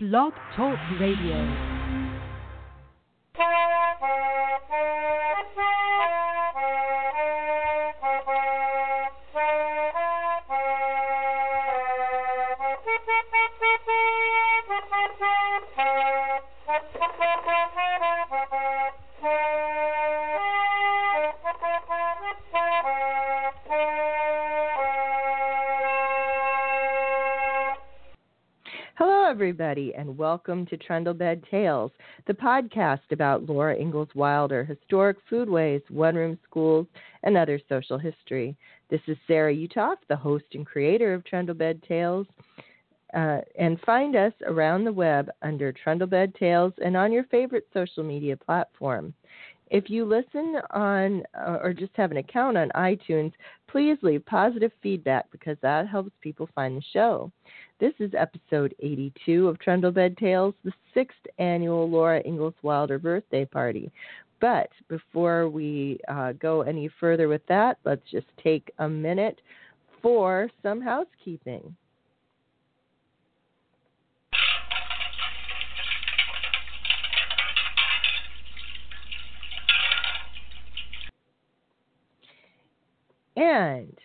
Blog Talk Radio. Everybody, and welcome to Trundlebed Tales, the podcast about Laura Ingalls Wilder, historic foodways, one room schools, and other social history. This is Sarah Uthoff, the host and creator of Trundlebed Tales. Uh, and find us around the web under Trundlebed Tales and on your favorite social media platform. If you listen on uh, or just have an account on iTunes, please leave positive feedback because that helps people find the show. This is episode 82 of Trundlebed Tales, the sixth annual Laura Ingalls Wilder birthday party. But before we uh, go any further with that, let's just take a minute for some housekeeping. And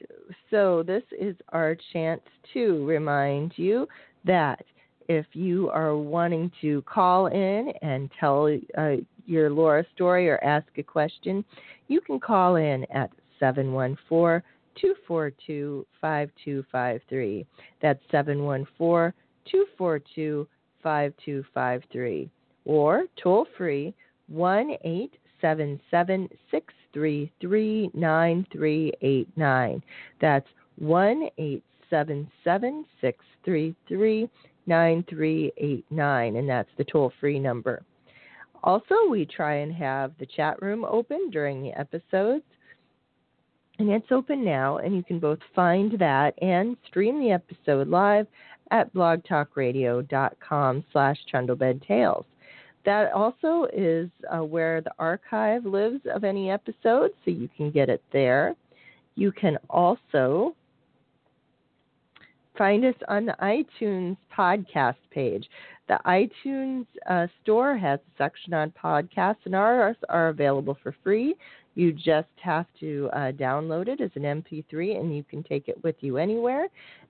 so this is our chance to remind you that if you are wanting to call in and tell uh, your Laura story or ask a question, you can call in at 714 242 5253. That's 714 242 5253. Or toll free 1 877 633 9389. That's 1 877 633 9389, and that's the toll free number. Also, we try and have the chat room open during the episodes. And it's open now, and you can both find that and stream the episode live at blogtalkradio.com slash trundlebedtales. That also is uh, where the archive lives of any episode, so you can get it there. You can also find us on the iTunes podcast page. The iTunes uh, store has a section on podcasts, and ours are available for free. You just have to uh, download it as an MP3, and you can take it with you anywhere.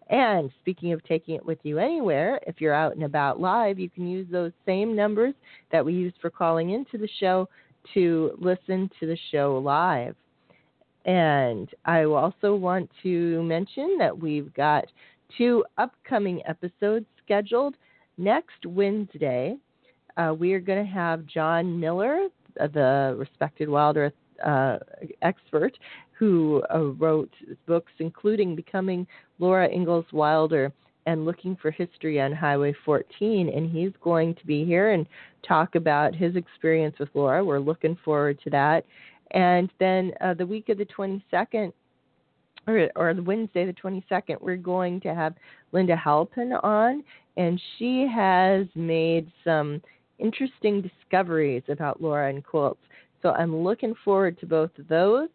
And speaking of taking it with you anywhere, if you're out and about live, you can use those same numbers that we used for calling into the show to listen to the show live. And I also want to mention that we've got two upcoming episodes scheduled. Next Wednesday, uh, we are going to have John Miller, the respected Wilder uh, expert, who uh, wrote books including Becoming Laura Ingalls Wilder and Looking for History on Highway 14. And he's going to be here and talk about his experience with Laura. We're looking forward to that. And then uh, the week of the 22nd, or, or the Wednesday, the 22nd, we're going to have Linda Halpin on, and she has made some interesting discoveries about Laura and quilts. So I'm looking forward to both of those.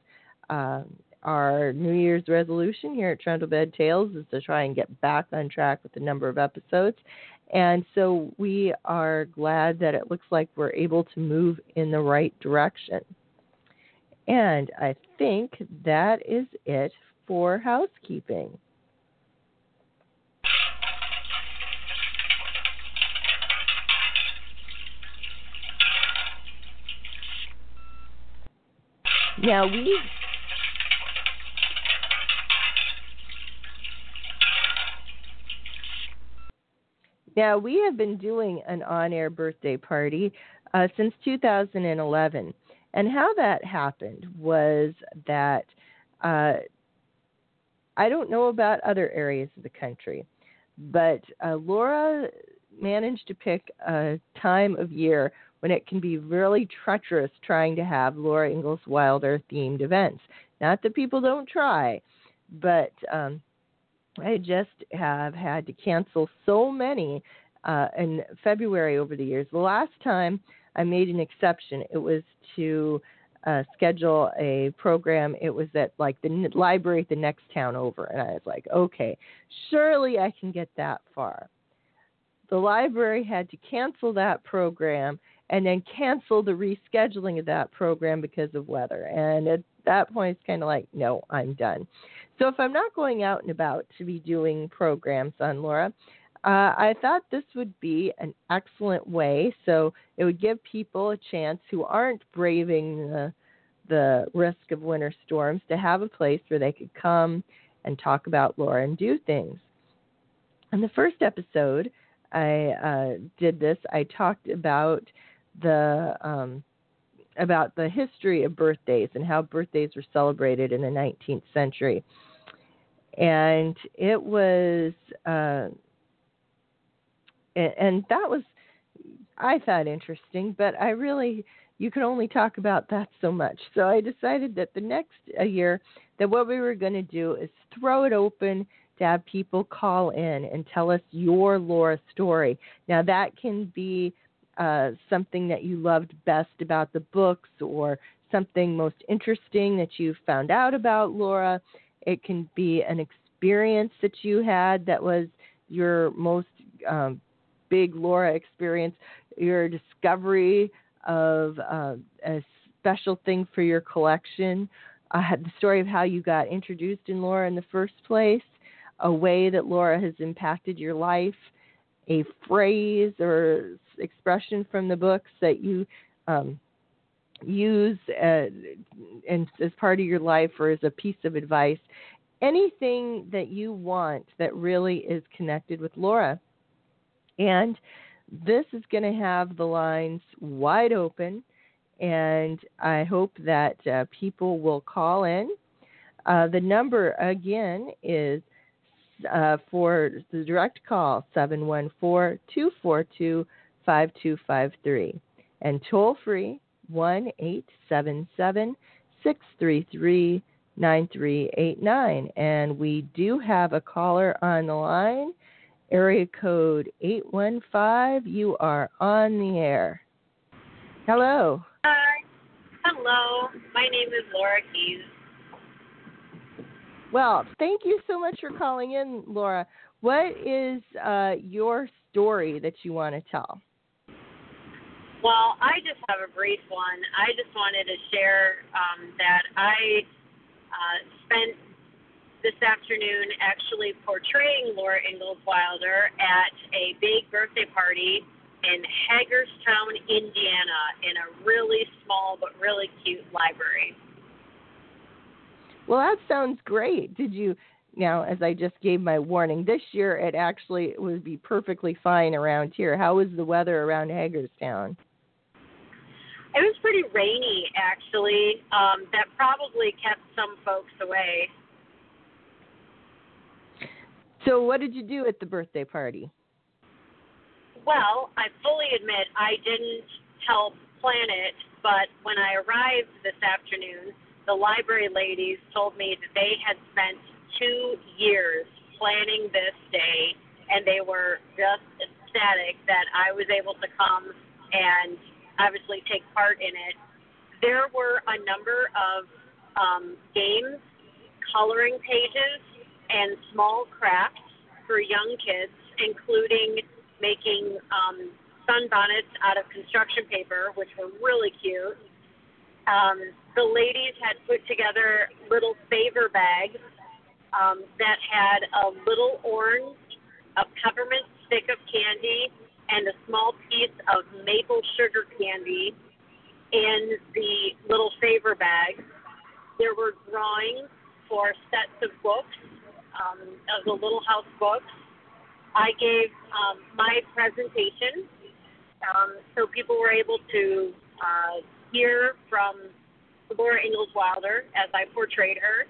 Um, our New Year's resolution here at Trundlebed Tales is to try and get back on track with the number of episodes. And so we are glad that it looks like we're able to move in the right direction. And I think that is it for housekeeping. Now we Now, we have been doing an on air birthday party uh, since 2011. And how that happened was that uh, I don't know about other areas of the country, but uh, Laura managed to pick a time of year when it can be really treacherous trying to have Laura Ingalls Wilder themed events. Not that people don't try, but um, I just have had to cancel so many uh, in February over the years. The last time I made an exception, it was to uh, schedule a program. It was at like the library at the next town over, and I was like, okay, surely I can get that far. the library had to cancel that program and then cancel the rescheduling of that program because of weather. And at that point, it's kind of like, no, I'm done. So if I'm not going out and about to be doing programs on Laura, uh, I thought this would be an excellent way. So it would give people a chance who aren't braving the the risk of winter storms to have a place where they could come and talk about Laura and do things. In the first episode, I uh, did this. I talked about the um, about the history of birthdays and how birthdays were celebrated in the 19th century, and it was uh, and that was I thought interesting, but I really you can only talk about that so much. So I decided that the next year that what we were going to do is throw it open to have people call in and tell us your Laura story. Now that can be uh, something that you loved best about the books or something most interesting that you found out about Laura. It can be an experience that you had that was your most um, big Laura experience, your discovery of uh, a special thing for your collection, uh, the story of how you got introduced in Laura in the first place, a way that Laura has impacted your life, a phrase or expression from the books that you um, use uh, and as part of your life or as a piece of advice, anything that you want that really is connected with Laura. And this is going to have the lines wide open, and I hope that uh, people will call in. Uh, the number again is uh, for the direct call 714 242 5253 and toll free 1 877 633 9389. And we do have a caller on the line. Area code 815. You are on the air. Hello. Hi. Hello. My name is Laura Keys. Well, thank you so much for calling in, Laura. What is uh, your story that you want to tell? Well, I just have a brief one. I just wanted to share um, that I uh, spent this afternoon actually portraying Laura Ingalls Wilder at a big birthday party in Hagerstown, Indiana, in a really small but really cute library. Well, that sounds great. Did you now, as I just gave my warning, this year it actually would be perfectly fine around here. How was the weather around Hagerstown? It was pretty rainy, actually. Um, that probably kept some folks away. So, what did you do at the birthday party? Well, I fully admit I didn't help plan it, but when I arrived this afternoon, the library ladies told me that they had spent two years planning this day, and they were just ecstatic that I was able to come and obviously take part in it. There were a number of um, games, coloring pages, and small crafts for young kids, including making um, sunbonnets out of construction paper, which were really cute. Um, the ladies had put together little favor bags um, that had a little orange, a peppermint stick of candy, and a small piece of maple sugar candy in the little favor bag. There were drawings for sets of books um, of the Little House books. I gave um, my presentation um, so people were able to uh, hear from Laura Ingalls Wilder as I portrayed her.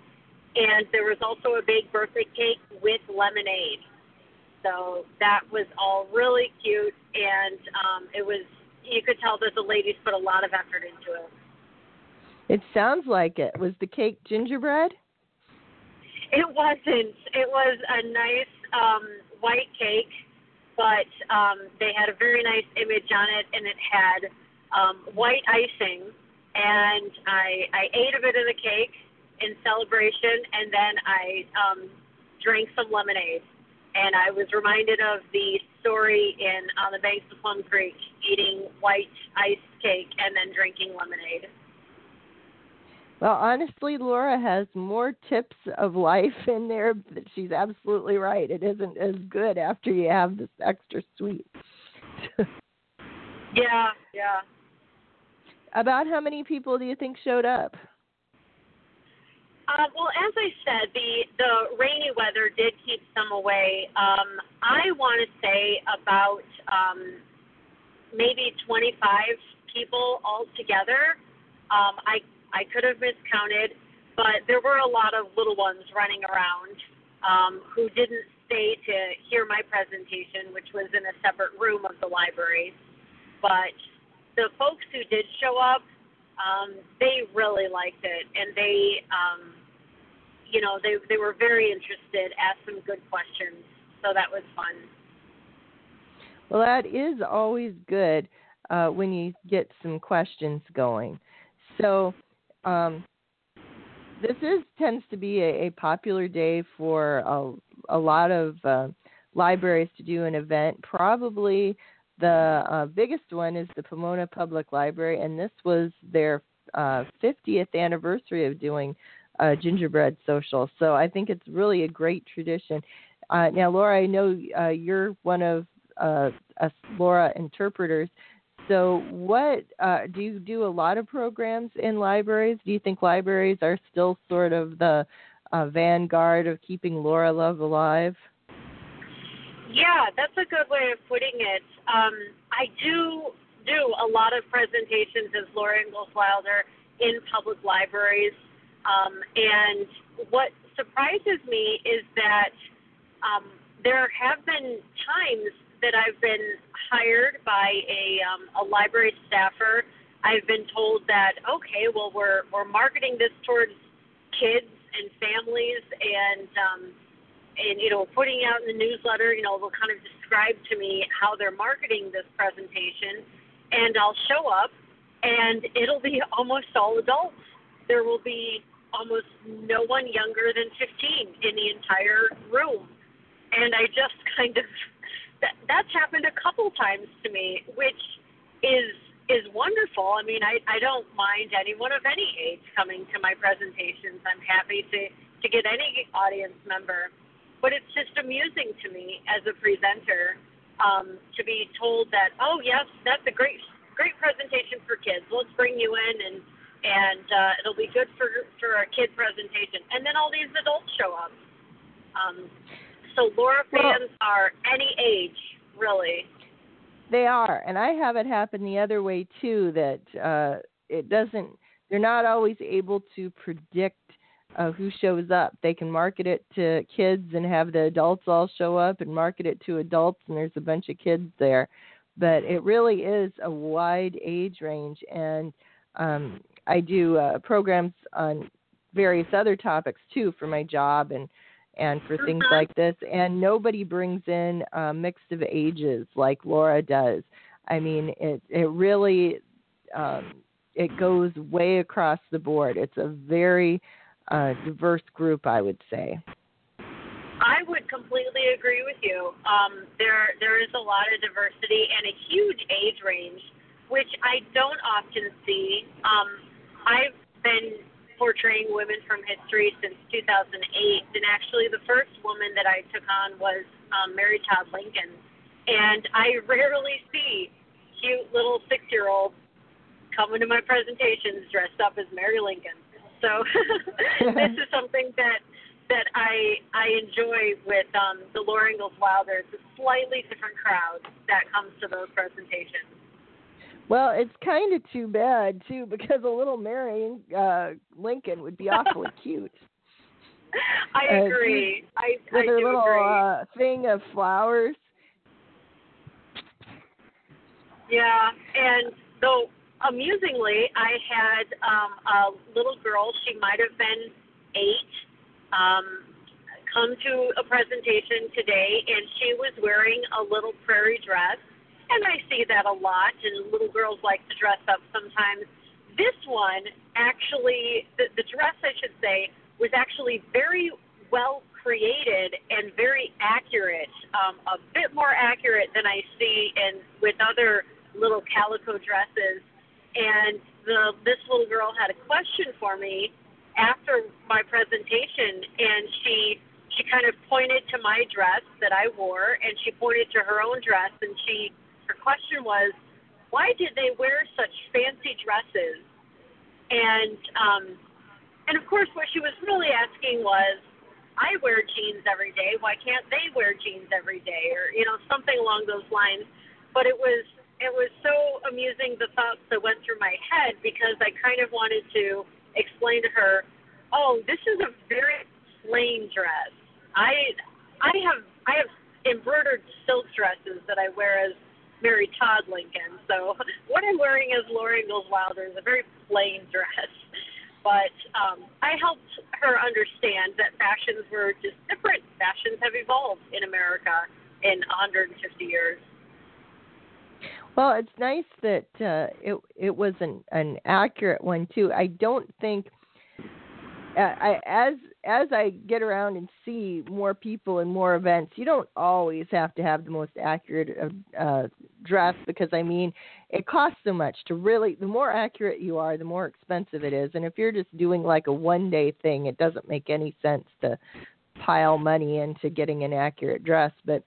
And there was also a big birthday cake with lemonade. So that was all really cute, and um, it was you could tell that the ladies put a lot of effort into it. It sounds like it. Was the cake gingerbread? It wasn't. It was a nice um, white cake, but um, they had a very nice image on it, and it had um, white icing. And I I ate a bit of the cake in celebration, and then I um, drank some lemonade. And I was reminded of the story in On the Banks of Plum Creek, eating white ice cake and then drinking lemonade. Well, honestly, Laura has more tips of life in there. But she's absolutely right. It isn't as good after you have this extra sweet. yeah, yeah. About how many people do you think showed up? Uh, well, as I said, the the rainy weather did keep some away. Um, I want to say about um, maybe 25 people altogether. Um, I I could have miscounted, but there were a lot of little ones running around um, who didn't stay to hear my presentation, which was in a separate room of the library. But the folks who did show up, um, they really liked it, and they um, you know, they they were very interested, asked some good questions, so that was fun. Well, that is always good uh, when you get some questions going. So, um, this is tends to be a, a popular day for a, a lot of uh, libraries to do an event. Probably the uh, biggest one is the Pomona Public Library, and this was their uh, 50th anniversary of doing uh, gingerbread social. So I think it's really a great tradition. Uh, now, Laura, I know uh, you're one of uh, us Laura interpreters. So, what uh, do you do? A lot of programs in libraries. Do you think libraries are still sort of the uh, vanguard of keeping Laura Love alive? Yeah, that's a good way of putting it. Um, I do do a lot of presentations as Laura Ingalls Wilder in public libraries. Um, and what surprises me is that um, there have been times that I've been hired by a, um, a library staffer. I've been told that okay, well we're we're marketing this towards kids and families, and um, and you know putting out in the newsletter. You know they'll kind of describe to me how they're marketing this presentation, and I'll show up, and it'll be almost all adults there will be almost no one younger than 15 in the entire room. And I just kind of that that's happened a couple times to me, which is is wonderful. I mean, I I don't mind anyone of any age coming to my presentations. I'm happy to to get any audience member, but it's just amusing to me as a presenter um, to be told that oh yes, that's a great great presentation for kids. Let's bring you in and and uh, it'll be good for for a kid presentation. And then all these adults show up. Um, so Laura fans well, are any age, really. They are, and I have it happen the other way too. That uh, it doesn't. They're not always able to predict uh, who shows up. They can market it to kids and have the adults all show up, and market it to adults, and there's a bunch of kids there. But it really is a wide age range, and um, I do uh, programs on various other topics too for my job and and for things mm-hmm. like this. And nobody brings in a mix of ages like Laura does. I mean, it it really um, it goes way across the board. It's a very uh, diverse group, I would say. I would completely agree with you. Um, there there is a lot of diversity and a huge age range, which I don't often see. Um, I've been portraying women from history since 2008, and actually the first woman that I took on was um, Mary Todd Lincoln. And I rarely see cute little six-year-olds coming to my presentations dressed up as Mary Lincoln. So this is something that that I I enjoy with um, the Laura Ingalls Wilder. It's a slightly different crowd that comes to those presentations. Well, it's kind of too bad too because a little Mary uh, Lincoln would be awfully cute. I agree. Uh, I, with I her little agree. Uh, thing of flowers. Yeah, and though amusingly, I had um, a little girl. She might have been eight. Um, come to a presentation today, and she was wearing a little prairie dress and I see that a lot, and little girls like to dress up sometimes. This one actually, the, the dress, I should say, was actually very well created and very accurate, um, a bit more accurate than I see in with other little calico dresses. And the this little girl had a question for me after my presentation, and she she kind of pointed to my dress that I wore, and she pointed to her own dress, and she her question was, why did they wear such fancy dresses? And um, and of course, what she was really asking was, I wear jeans every day. Why can't they wear jeans every day? Or you know something along those lines. But it was it was so amusing the thoughts that went through my head because I kind of wanted to explain to her, oh, this is a very plain dress. I I have I have embroidered silk dresses that I wear as Mary Todd Lincoln. So what I'm wearing is Laura Ingalls Wilder a very plain dress but um, I helped her understand that fashions were just different. Fashions have evolved in America in 150 years. Well, it's nice that uh, it it was an an accurate one too. I don't think uh, I, as as I get around and see more people and more events, you don't always have to have the most accurate uh, uh, dress because I mean, it costs so much to really. The more accurate you are, the more expensive it is. And if you're just doing like a one day thing, it doesn't make any sense to pile money into getting an accurate dress. But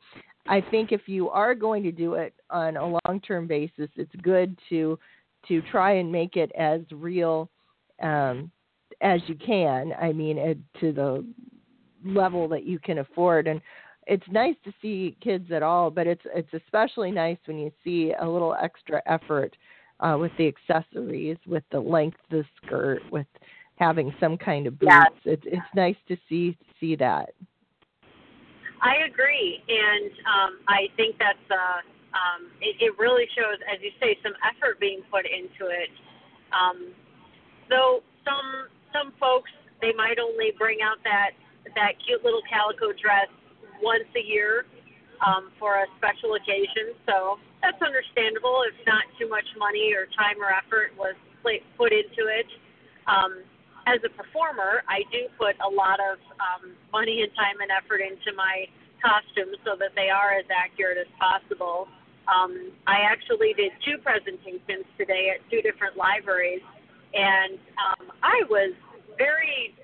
I think if you are going to do it on a long term basis, it's good to to try and make it as real. Um, as you can. I mean, to the level that you can afford. And it's nice to see kids at all, but it's it's especially nice when you see a little extra effort uh, with the accessories, with the length of the skirt, with having some kind of boots. Yeah. It's it's nice to see see that. I agree, and um, I think that's uh, um, it, it really shows, as you say, some effort being put into it. Um, though some some folks they might only bring out that that cute little calico dress once a year um, for a special occasion. So that's understandable if not too much money or time or effort was put into it. Um, as a performer, I do put a lot of um, money and time and effort into my costumes so that they are as accurate as possible. Um, I actually did two presentations today at two different libraries, and um, I was very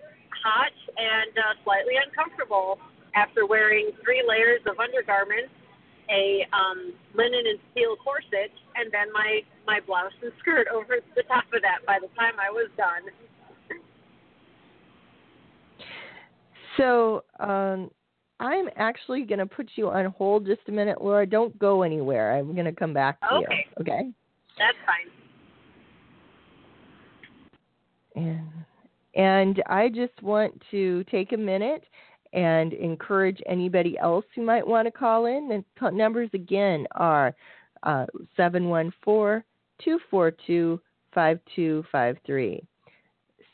hot and uh, slightly uncomfortable after wearing three layers of undergarments, a um, linen and steel corset, and then my my blouse and skirt over the top of that. By the time I was done. So um, I'm actually going to put you on hold just a minute, Laura. Don't go anywhere. I'm going to come back to okay. you. Okay. That's fine. And and I just want to take a minute and encourage anybody else who might want to call in. The numbers again are uh, 714 242 5253.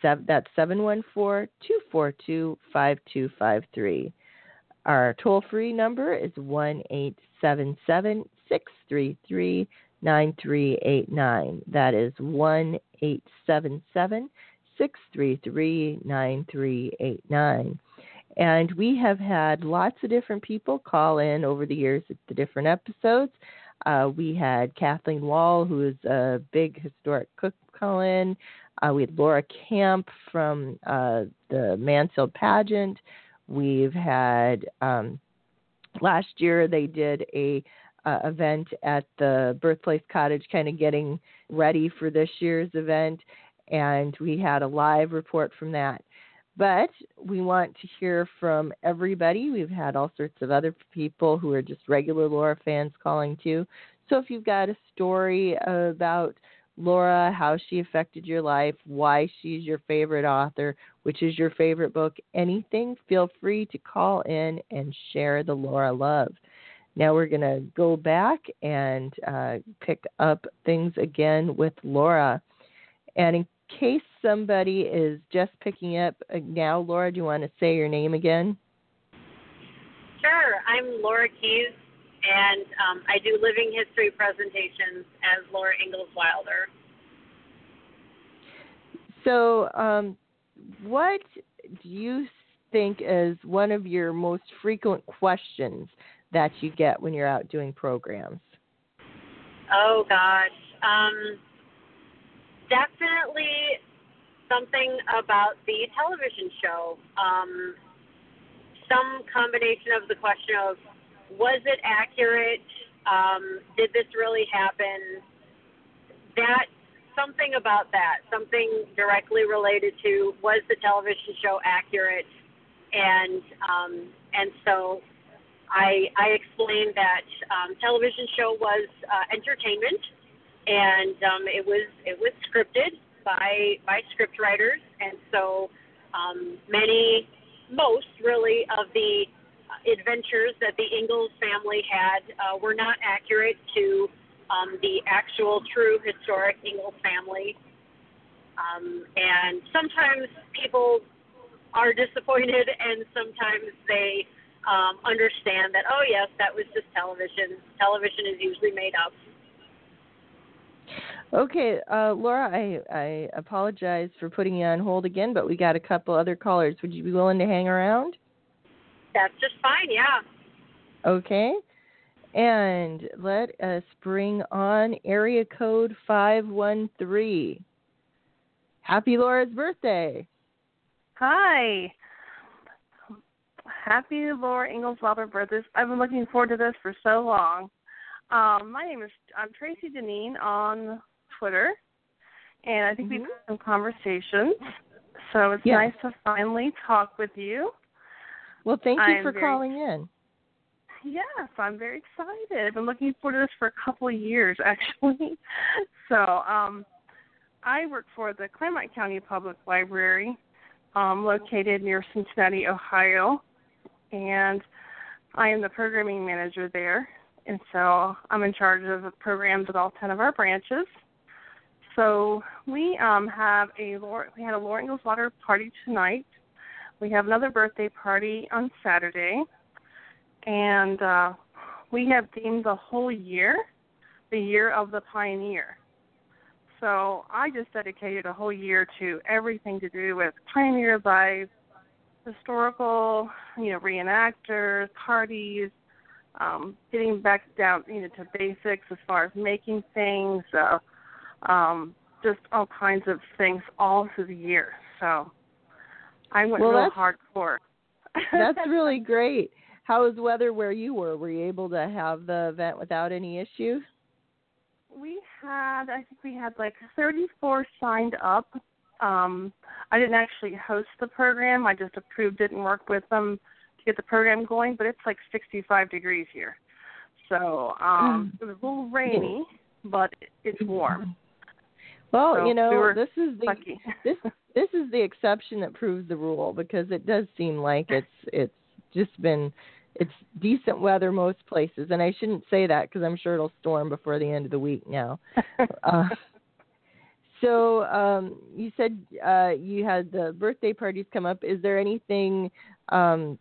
That's 714 242 5253. Our toll free number is 1 877 633 9389. That is 1 877 633 9389. And we have had lots of different people call in over the years at the different episodes. Uh, we had Kathleen Wall, who is a big historic cook, call in. Uh, we had Laura Camp from uh, the Mansfield pageant. We've had um, last year they did a uh, event at the Birthplace Cottage, kind of getting ready for this year's event and we had a live report from that. But we want to hear from everybody. We've had all sorts of other people who are just regular Laura fans calling too. So if you've got a story about Laura, how she affected your life, why she's your favorite author, which is your favorite book, anything, feel free to call in and share the Laura love. Now we're going to go back and uh, pick up things again with Laura. And in case somebody is just picking up uh, now, Laura, do you want to say your name again? Sure. I'm Laura Keys, and um, I do living history presentations as Laura Ingalls Wilder. So, um, what do you think is one of your most frequent questions that you get when you're out doing programs? Oh gosh, um, definitely something about the television show. Um, some combination of the question of was it accurate? Um, did this really happen? That something about that, something directly related to was the television show accurate? And um, and so I I explained that um, television show was uh, entertainment, and um, it was it was scripted by by script writers, and so um, many most really of the adventures that the Ingalls family had uh, were not accurate to um, the actual true historic Ingalls family. Um, and sometimes people are disappointed, and sometimes they um, understand that, oh, yes, that was just television. Television is usually made up. Okay, uh, Laura, I, I apologize for putting you on hold again, but we got a couple other callers. Would you be willing to hang around? That's just fine, yeah. Okay. And let us bring on area code 513. Happy Laura's birthday. Hi. Happy Laura Ingalls Wilder birthday. I've been looking forward to this for so long. Um, my name is I'm Tracy Deneen on Twitter, and I think mm-hmm. we've had some conversations. So it's yes. nice to finally talk with you. Well, thank you I'm for very, calling in. Yes, I'm very excited. I've been looking forward to this for a couple of years, actually. so, um, I work for the Clermont County Public Library, um, located near Cincinnati, Ohio, and I am the programming manager there. And so I'm in charge of programs at all 10 of our branches. So we um, have a we had a Laura Ingalls Wilder party tonight we have another birthday party on Saturday, and uh, we have themed the whole year the year of the pioneer. So I just dedicated a whole year to everything to do with pioneer life, historical, you know, reenactors, parties, um, getting back down, you know, to basics as far as making things, uh, um, just all kinds of things all through the year. So I went well, real hardcore. that's really great. How was weather where you were? Were you able to have the event without any issues? We had, I think we had like 34 signed up. Um, I didn't actually host the program. I just approved it and worked with them to get the program going. But it's like 65 degrees here, so um, mm. it was a little rainy, but it's warm. Well, so you know, we this is the lucky. this this is the exception that proves the rule because it does seem like it's it's just been it's decent weather most places, and I shouldn't say that because I'm sure it'll storm before the end of the week now. uh, so um, you said uh, you had the birthday parties come up. Is there anything um,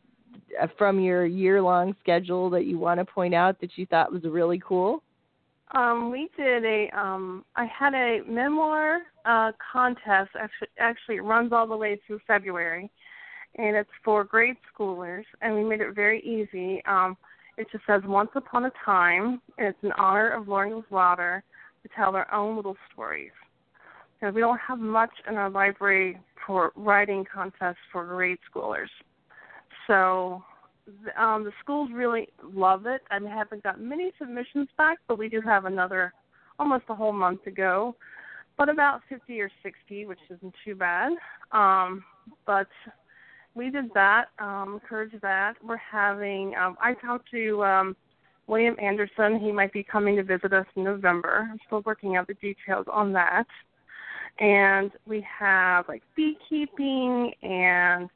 from your year-long schedule that you want to point out that you thought was really cool? Um, we did a um I had a memoir uh contest actually actually it runs all the way through February and it's for grade schoolers and we made it very easy. Um it just says once upon a time and it's in honor of Laura Wilder to tell their own little stories. Because we don't have much in our library for writing contests for grade schoolers. So um, the schools really love it. I haven't got many submissions back, but we do have another almost a whole month to go. But about 50 or 60, which isn't too bad. Um, but we did that, um, encourage that. We're having, um, I talked to um, William Anderson. He might be coming to visit us in November. I'm still working out the details on that. And we have like beekeeping and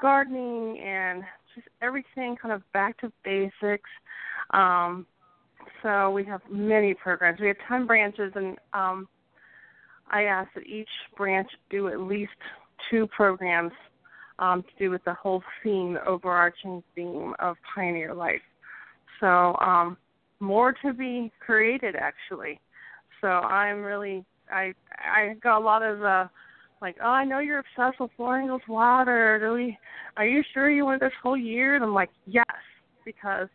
gardening and just everything kind of back to basics. Um, so we have many programs. We have 10 branches, and um, I ask that each branch do at least two programs um, to do with the whole theme, the overarching theme of pioneer life. So um, more to be created, actually. So I'm really I I got a lot of uh, like, "Oh, I know you're obsessed with Laura Ingalls Wilder. Do we? Are you sure you want this whole year?" And I'm like, "Yes," because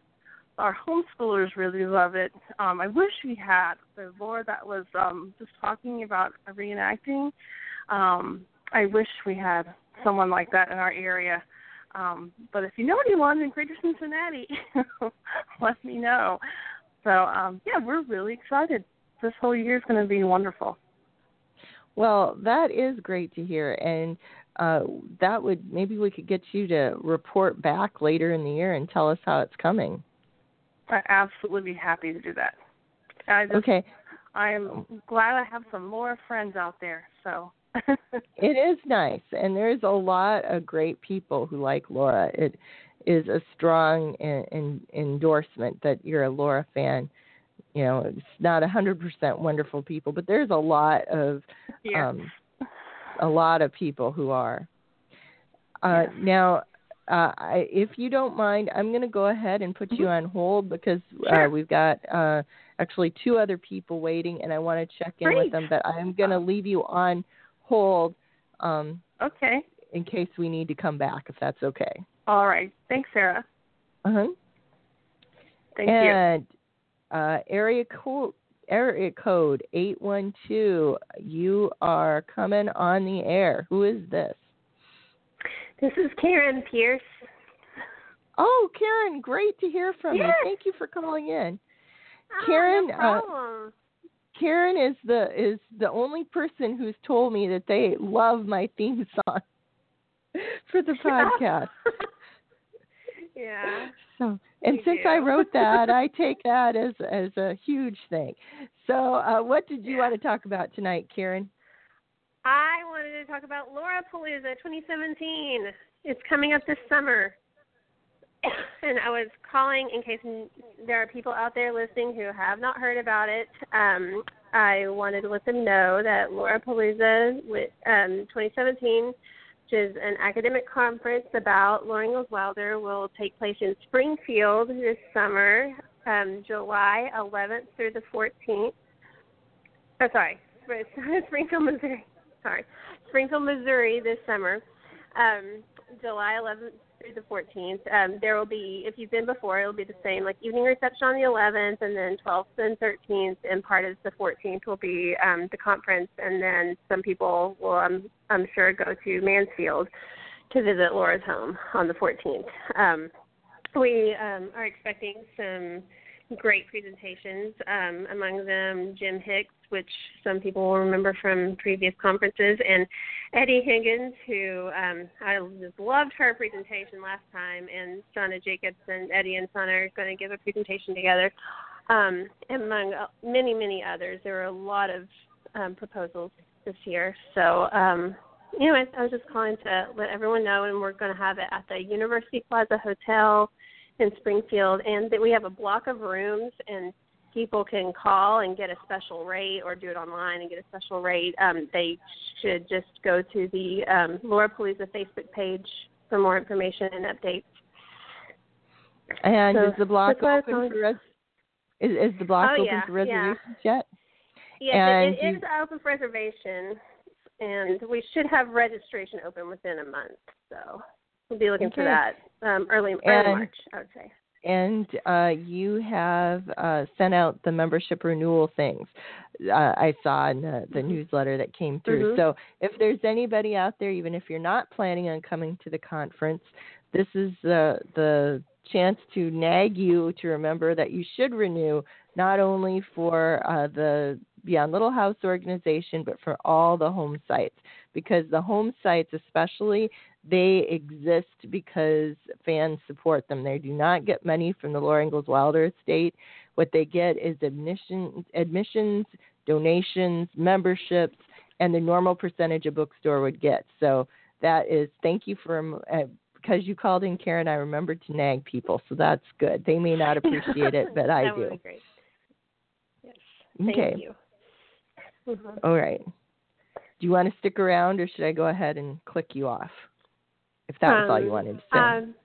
our homeschoolers really love it. Um, I wish we had the Laura that was um, just talking about reenacting. Um, I wish we had someone like that in our area. Um, but if you know anyone in Greater Cincinnati, let me know. So um, yeah, we're really excited. This whole year is going to be wonderful. Well, that is great to hear, and uh, that would maybe we could get you to report back later in the year and tell us how it's coming. I absolutely be happy to do that. I just, okay. I am glad I have some more friends out there. So it is nice, and there's a lot of great people who like Laura. It is a strong in, in, endorsement that you're a Laura fan. You know, it's not a hundred percent wonderful people, but there's a lot of yeah. um, a lot of people who are. Uh, yeah. Now, uh, I, if you don't mind, I'm going to go ahead and put you mm-hmm. on hold because sure. uh, we've got uh, actually two other people waiting, and I want to check in Great. with them. But I'm going to leave you on hold. Um, okay. In case we need to come back, if that's okay. All right. Thanks, Sarah. Uh huh. Thank and, you. Uh, area code area code eight one two. You are coming on the air. Who is this? This is Karen Pierce. Oh, Karen, great to hear from yes. you. Thank you for calling in. Oh, Karen, no uh. Karen is the is the only person who's told me that they love my theme song for the podcast. yeah. So, and since do. I wrote that, I take that as as a huge thing. So, uh, what did you want to talk about tonight, Karen? I wanted to talk about Laura Palooza 2017. It's coming up this summer. and I was calling in case there are people out there listening who have not heard about it. Um, I wanted to let them know that Laura Palooza um, 2017, which is an academic conference about Ingalls Wilder, will take place in Springfield this summer, um, July 11th through the 14th. Oh, sorry, Springfield, Missouri. Sorry, Springfield, Missouri this summer, um, July 11th through the 14th. Um, there will be, if you've been before, it'll be the same, like evening reception on the 11th, and then 12th and 13th, and part of the 14th will be um, the conference, and then some people will, um, I'm sure, go to Mansfield to visit Laura's home on the 14th. Um, we um, are expecting some great presentations, um, among them Jim Hicks, which some people will remember from previous conferences, and Eddie Higgins, who um, I just loved her presentation last time, and Shauna Jacobs and Eddie and Shauna are going to give a presentation together, um, among many, many others. There were a lot of um, proposals this year. So, um, anyway, I was just calling to let everyone know, and we're going to have it at the University Plaza Hotel in Springfield, and that we have a block of rooms, and people can call and get a special rate, or do it online and get a special rate. Um, they should just go to the um, Laura Palooza Facebook page for more information and updates. And So, is the block that's what I was open for res- is, is the block Oh, open yeah, for reservations yeah. yet? Yes, And it, it you- is open for reservation, and we should have registration open within a month. So we'll be looking for that um, early early And- March, I would say. and uh, you have uh, sent out the membership renewal things. Uh, I saw in the, the Mhm. newsletter that came through. Mhm. So if there's anybody out there, even if you're not planning on coming to the conference, this is the the chance to nag you to remember that you should renew not only for uh, the Beyond Little House organization, but for all the home sites because the home sites, especially, they exist because fans support them. They do not get money from the Laura Ingalls Wilder estate. What they get is admissions, admissions, donations, memberships, and the normal percentage a bookstore would get. So that is thank you for uh, because you called in, Karen. I remembered to nag people, so that's good. They may not appreciate it, but I do. great. Yes. Thank Okay. you. Mhm. All right. Do you want to stick around, or should I go ahead and click you off? If that was all you Um, wanted to say. Um,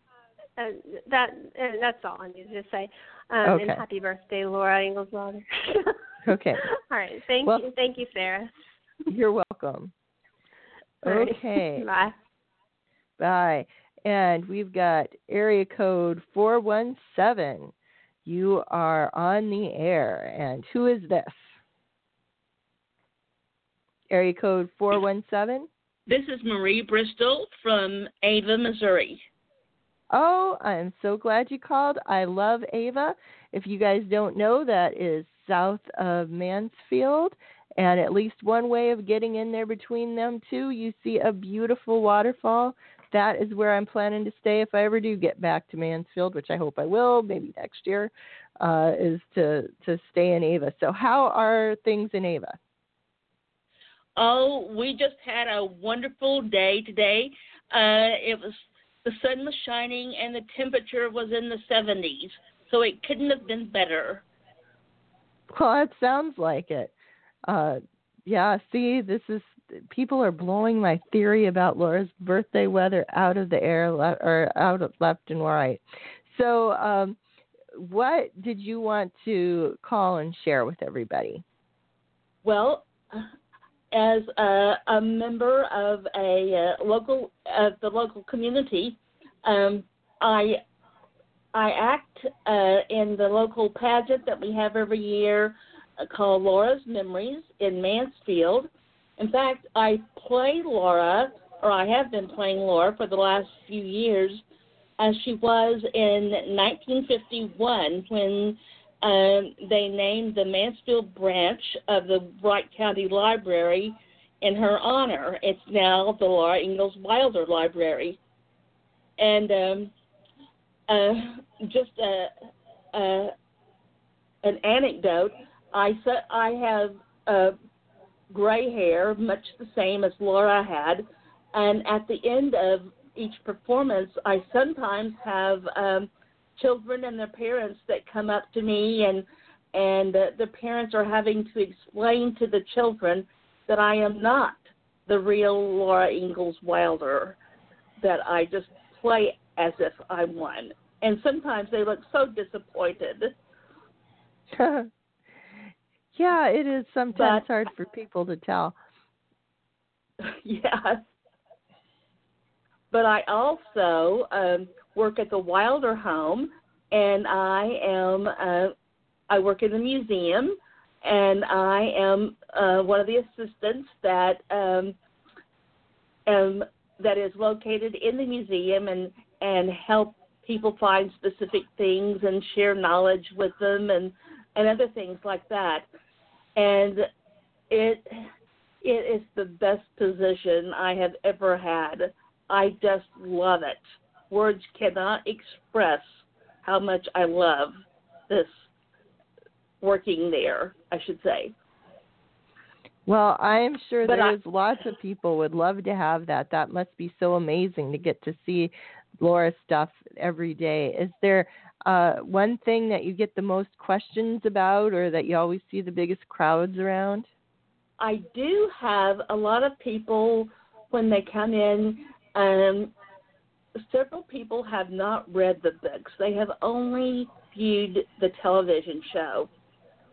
uh, that uh, that's all I needed to say. Um, And Okay. happy birthday, Laura Ingalls Okay. all right. Thank Well- you. Thank you, Sarah. You're welcome. Okay. Bye. Bye. And we've got area code 417. You are on the air. And who is this? Area code 417. This is Marie Bristol from Ava, Missouri. Oh, I'm so glad you called. I love Ava. If you guys don't know, that is south of Mansfield. And at least one way of getting in there between them two, you see a beautiful waterfall. That is where I'm planning to stay if I ever do get back to Mansfield, which I hope I will, maybe next year, uh, is to to stay in Ava. So, how are things in Ava? Oh, we just had a wonderful day today. Uh, it was the sun was shining and the temperature was in the 70s, so it couldn't have been better. Well, it sounds like it. Uh, yeah, see, this is people are blowing my theory about Laura's birthday weather out of the air le- or out of left and right. So, um, what did you want to call and share with everybody? Well, as a, a member of a uh, local of the local community, um, I I act uh, in the local pageant that we have every year uh, called Laura's Memories in Mansfield. In fact, I play Laura, or I have been playing Laura for the last few years, as she was in 1951 when um, they named the Mansfield branch of the Wright County Library in her honor. It's now the Laura Ingalls Wilder Library. And um, uh, just a, a, an anecdote, I, I have uh, gray hair, much the same as Laura had. And at the end of each performance, I sometimes have um, children and their parents that come up to me and and uh, the parents are having to explain to the children that I am not the real Laura Ingalls Wilder, that I just play as if I'm one. And sometimes they look so disappointed. yeah, it is sometimes But- hard for people to tell. yeah. But I also um, work at the Wilder Home, and I am uh, I work in the museum, and I am uh, one of the assistants that um, um, that is located in the museum and and help people find specific things and share knowledge with them and and other things like that. And it it is the best position I have ever had. I just love it. Words cannot express how much I love this working there, I should say. Well, I am sure But I- there's lots of people would love to have that. That must be so amazing to get to see Laura's stuff every day. Is there uh, one thing that you get the most questions about, or that you always see the biggest crowds around? I do have a lot of people when they come in. Um, several people have not read the books; they have only viewed the television show,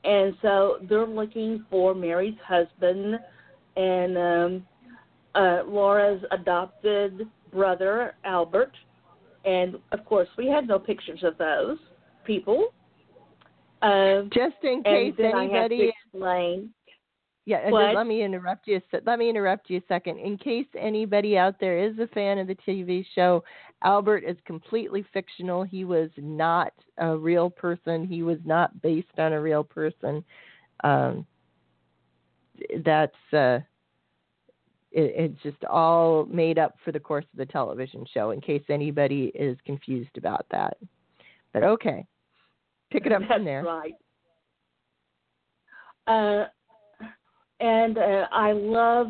and so they're looking for Mary's husband and um, uh, Laura's adopted brother Albert, and of course we have no pictures of those people. Um, Just in case then I have to anybody explain. Yeah, then let me interrupt you. a Let me interrupt you a second. In case anybody out there is a fan of the TV show, Albert is completely fictional. He was not a real person. He was not based on a real person. Um, that's uh, it, it's just all made up for the course of the television show. In case anybody is confused about that, but okay, pick it up That's from there. right. Uh, and uh, I love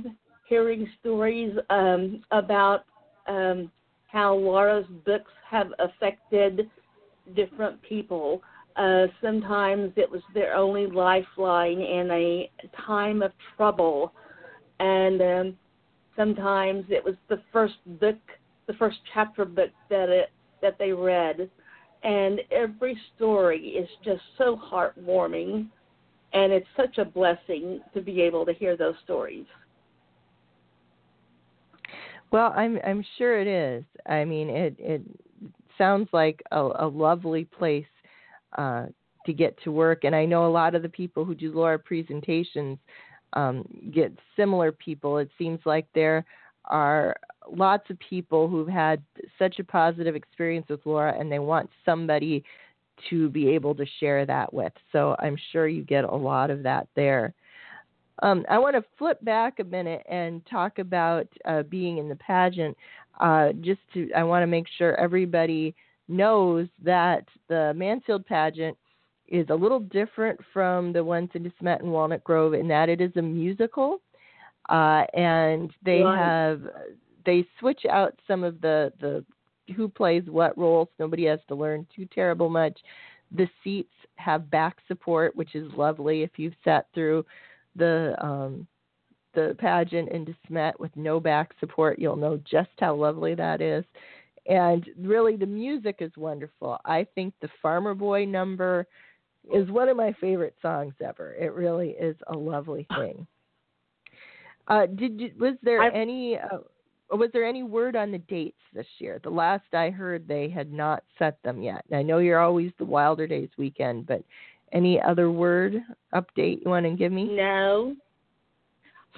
hearing stories um, about um, how Laura's books have affected different people. Uh, sometimes it was their only lifeline in a time of trouble, and um, sometimes it was the first book, the first chapter book that it that they read. And every story is just so heartwarming and it's such a blessing to be able to hear those stories Well, I'm I'm sure it is. I mean, it it sounds like a, a lovely place uh, to get to work, and I know a lot of the people who do Laura presentations um, get similar people. It seems like there are lots of people who've had such a positive experience with Laura, and they want somebody to be able to share that with. So I'm sure you get a lot of that there. Um, I want to flip back a minute and talk about uh, being in the pageant. Uh, just to, I want to make sure everybody knows that the Mansfield pageant is a little different from the ones in DeSmet and Walnut Grove in that it is a musical, uh, and they have they switch out some of the the who plays what roles. Nobody has to learn too terrible much. The seats have back support, which is lovely if you've sat through the um, the pageant in DeSmet with no back support, you'll know just how lovely that is. And really, the music is wonderful. I think the Farmer Boy number is one of my favorite songs ever. It really is a lovely thing. Uh, did you, was there I've, any uh, was there any word on the dates this year? The last I heard, they had not set them yet. I know you're always the Wilder Days weekend, but any other word update you want to give me? No.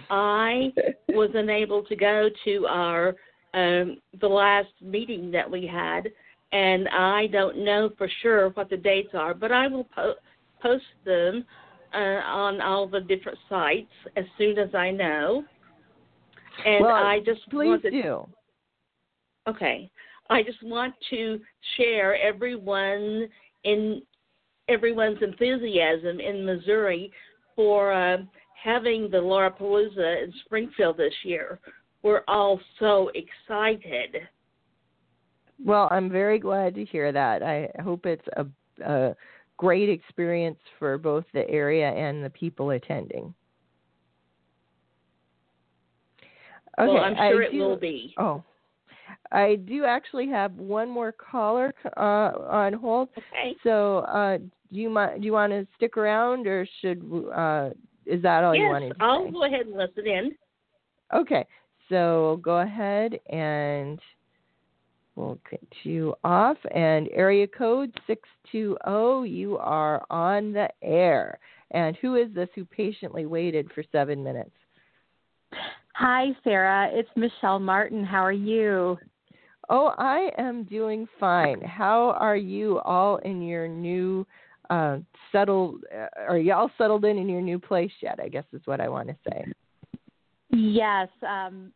I was unable to go to our um, the last meeting that we had, and I don't know for sure what the dates are, but I will po- post them uh, on all the different sites as soon as I know. And well, I just please wanted, do. Okay, I just want to share everyone in everyone's enthusiasm in Missouri for uh, having the Laurapalooza in Springfield this year. We're all so excited. Well, I'm very glad to hear that. I hope it's a, a great experience for both the area and the people attending. Okay, well, I'm sure I it do, will be. Oh, I do actually have one more caller uh, on hold. Okay. So, uh, do you mind? Do you want to stick around, or should uh, is that all yes, you wanted to I'll say? go ahead and listen in. Okay. So go ahead and we'll get you off. And area code six two zero. You are on the air. And who is this who patiently waited for seven minutes? Hi, Sarah. It's Michelle Martin. How are you? Oh, I am doing fine. How are you all in your new uh, settled? Uh, are y'all settled in in your new place yet? I guess is what I want to say. Yes. Um,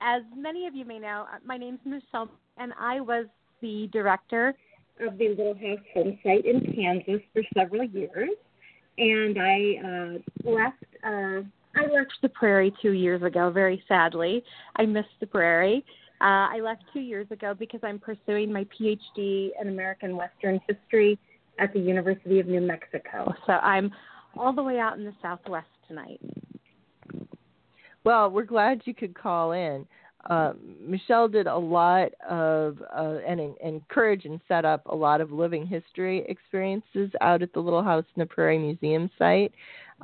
as many of you may know, uh, my name's Michelle, and I was the director of the Little House Home Site in Kansas for several years. And I uh, left. I left the prairie two years ago, very sadly. I missed the prairie. Uh, I left two years ago because I'm pursuing my PhD in American Western History at the University of New Mexico. So I'm all the way out in the Southwest tonight. Well, we're glad you could call in. Uh, Michelle did a lot of uh, and encourage and set up a lot of living history experiences out at the Little House in the Prairie Museum site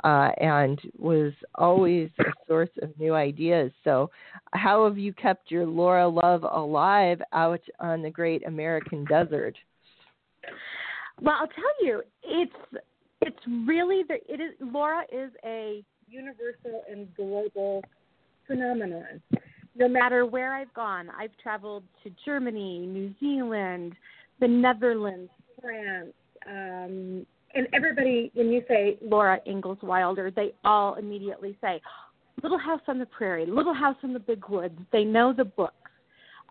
uh, and was always a source of new ideas. So, how have you kept your Laura love alive out on the great American desert? Well, I'll tell you, it's it's really the it is Laura is a universal and global phenomenon. No matter where I've gone, I've traveled to Germany, New Zealand, the Netherlands, France, um, and everybody, when you say Laura Ingalls Wilder, they all immediately say, Little House on the Prairie, Little House in the Big Woods. They know the books.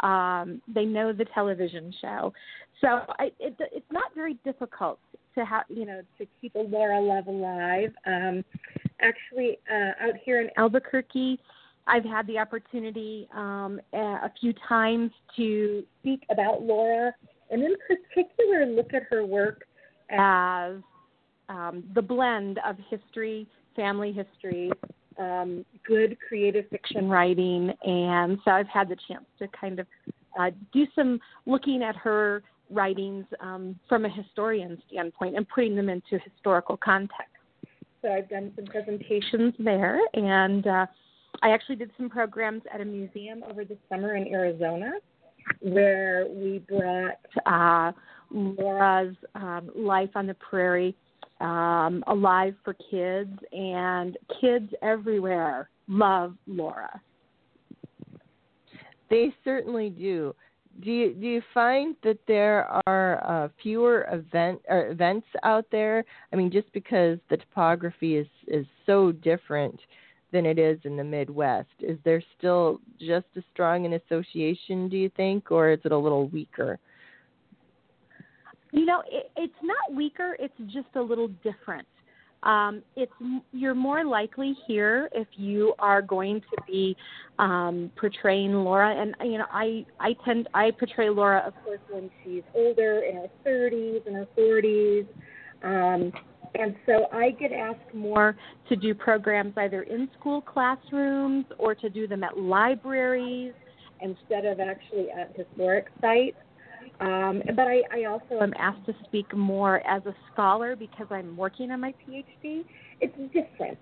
Um, they know the television show. So I, it, it's not very difficult to have, you know, to keep a Laura love alive. Um, actually, uh, out here in Albuquerque, I've had the opportunity um, a few times to speak about Laura, and in particular, look at her work as um, the blend of history, family history, um, good creative fiction writing, and so I've had the chance to kind of uh, do some looking at her writings um, from a historian standpoint and putting them into historical context. So I've done some presentations there, and uh, I actually did some programs at a museum over the summer in Arizona where we brought uh, Laura's um, Life on the Prairie um, alive for kids, and kids everywhere love Laura. They certainly do. Do you do you find that there are uh, fewer event or events out there? I mean, just because the topography is is so different than it is in the Midwest, is there still just as strong an association? Do you think, or is it a little weaker? You know, it, it's not weaker. It's just a little different. Um, it's you're more likely here if you are going to be um, portraying Laura, and you know, I I tend I portray Laura, of course, when she's older, in her 30s, and her 40s. Um, and so I get asked more to do programs either in school classrooms or to do them at libraries instead of actually at historic sites. Um, but I, I also am asked to speak more as a scholar because I'm working on my PhD. It's different.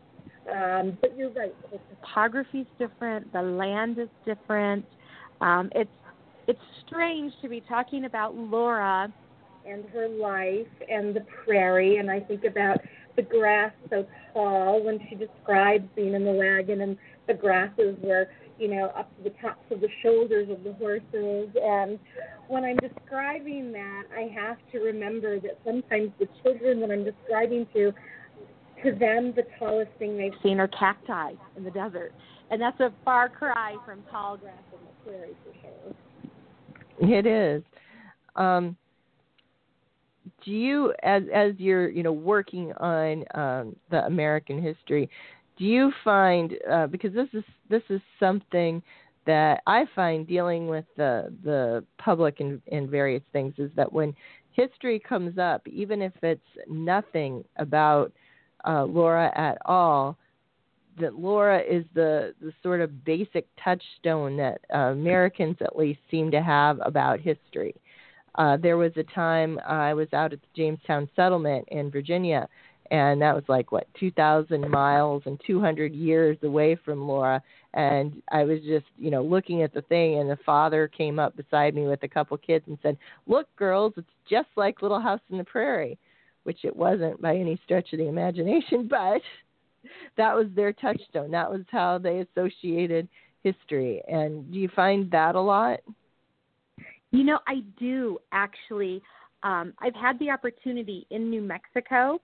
Um, but you're right. The topography is different. The land is different. Um, it's it's strange to be talking about Laura and her life and the prairie, and I think about the grass so tall when she describes being in the wagon and the grasses were you know, up to the tops of the shoulders of the horses. And when I'm describing that, I have to remember that sometimes the children that I'm describing to, to them, the tallest thing they've seen are cacti in the desert. And that's a far cry from tall grass in the prairie for sure. It is. Um, do you, as as you're, you know, working on um, the American history, do you find uh, because this is this is something that I find dealing with the the public and, and various things is that when history comes up, even if it's nothing about uh, Laura at all, that Laura is the the sort of basic touchstone that uh, Americans at least seem to have about history. Uh, there was a time I was out at the Jamestown settlement in Virginia, and that was like what 2000 miles and 200 years away from Laura. And I was just you know looking at the thing and the father came up beside me with a couple kids and said look girls it's just like little house in the prairie which it wasn't by any stretch of the imagination but that was their touchstone. That was how they associated history. And do you find that a lot you know I do actually um, I've had the opportunity in New Mexico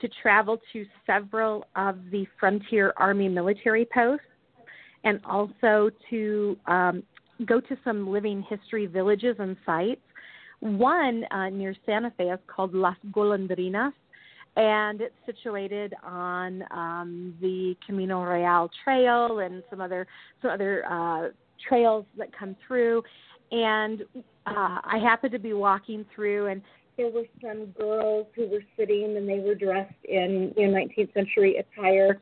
to travel to several of the Frontier Army military posts and also to um, go to some living history villages and sites. One uh, near Santa Fe is called Las Golondrinas, and it's situated on um, the Camino Real Trail and some other some other uh, trails that come through. And uh, I happened to be walking through, and there were some girls who were sitting and they were dressed in you know 19th century attire,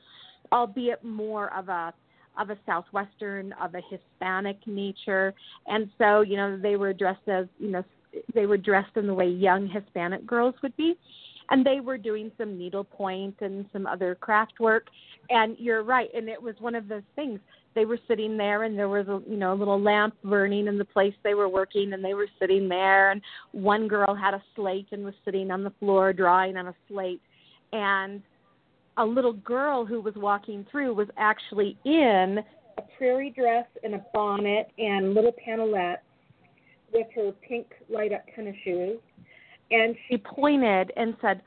albeit more of a of a southwestern of a Hispanic nature, and so you know they were dressed as you know they were dressed in the way young Hispanic girls would be. And they were doing some needlepoint and some other craft work. And you're right. And it was one of those things they were sitting there and there was a you know a little lamp burning in the place they were working and they were sitting there and one girl had a slate and was sitting on the floor drawing on a slate and a little girl who was walking through was actually in a prairie dress and a bonnet and little pantalette with her pink light up tennis shoes and she pointed and said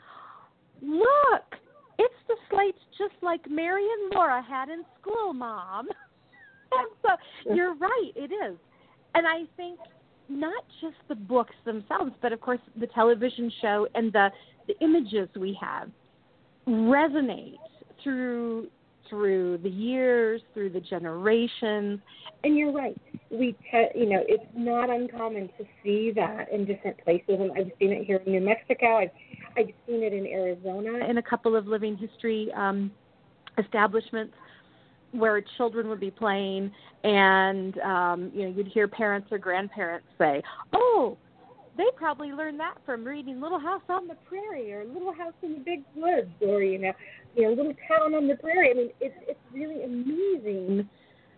look it's the slates just like Mary and Laura had in school, Mom. so you're right, it is. And I think not just the books themselves, but of course the television show and the the images we have resonate through through the years, through the generations. And you're right. We, te- you know, it's not uncommon to see that in different places, and I've seen it here in New Mexico. I've I've seen it in Arizona in a couple of living history um, establishments where children would be playing and um you know you'd hear parents or grandparents say oh they probably learned that from reading little house on the prairie or little house in the big woods or you know you know little town on the prairie i mean it's it's really amazing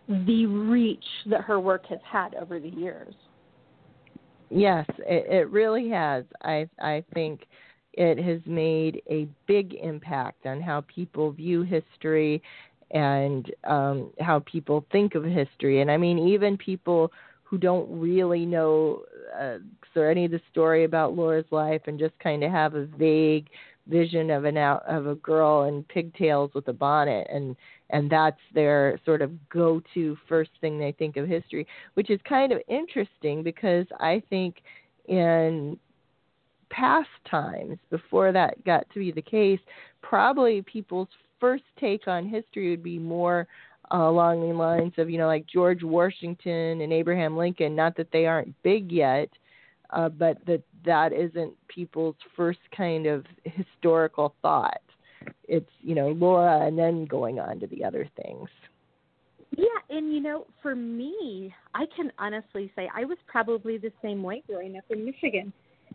the reach that her work has had over the years. Yes, it, it really has. I I think it has made a big impact on how people view history and um, how people think of history. And I mean, even people who don't really know uh, so any of the story about Laura's life and just kind of have a vague vision of an out of a girl in pigtails with a bonnet and and that's their sort of go-to first thing they think of history which is kind of interesting because i think in past times before that got to be the case probably people's first take on history would be more uh, along the lines of you know like George Washington and Abraham Lincoln. Not that they aren't big yet, uh, but that that isn't people's first kind of historical thought. It's you know Laura and then going on to the other things. Yeah, and you know, for me, I can honestly say I was probably the same way growing up in Michigan.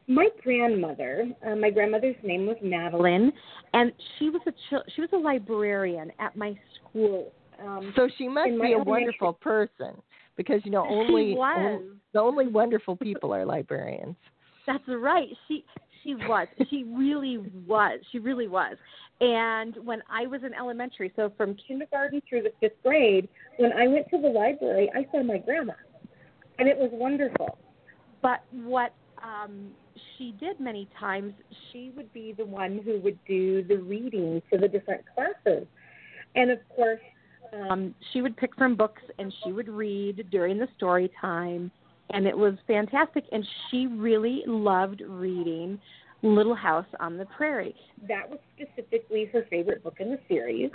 My grandmother, uh, my grandmother's name was Madeline, and she was a ch- she was a librarian at my school um, so she must be a wonderful person because you know only, only the only wonderful people are librarians. That's right. She she was. She really was. She really was. And when I was in elementary, so from kindergarten through the fifth grade, when I went to the library, I saw my grandma, and it was wonderful. But what um, she did many times, she would be the one who would do the reading for the different classes. And of course, um, she would pick from books and she would read during the story time, and it was fantastic. And she really loved reading Little House on the Prairie. That was specifically her favorite book in the series,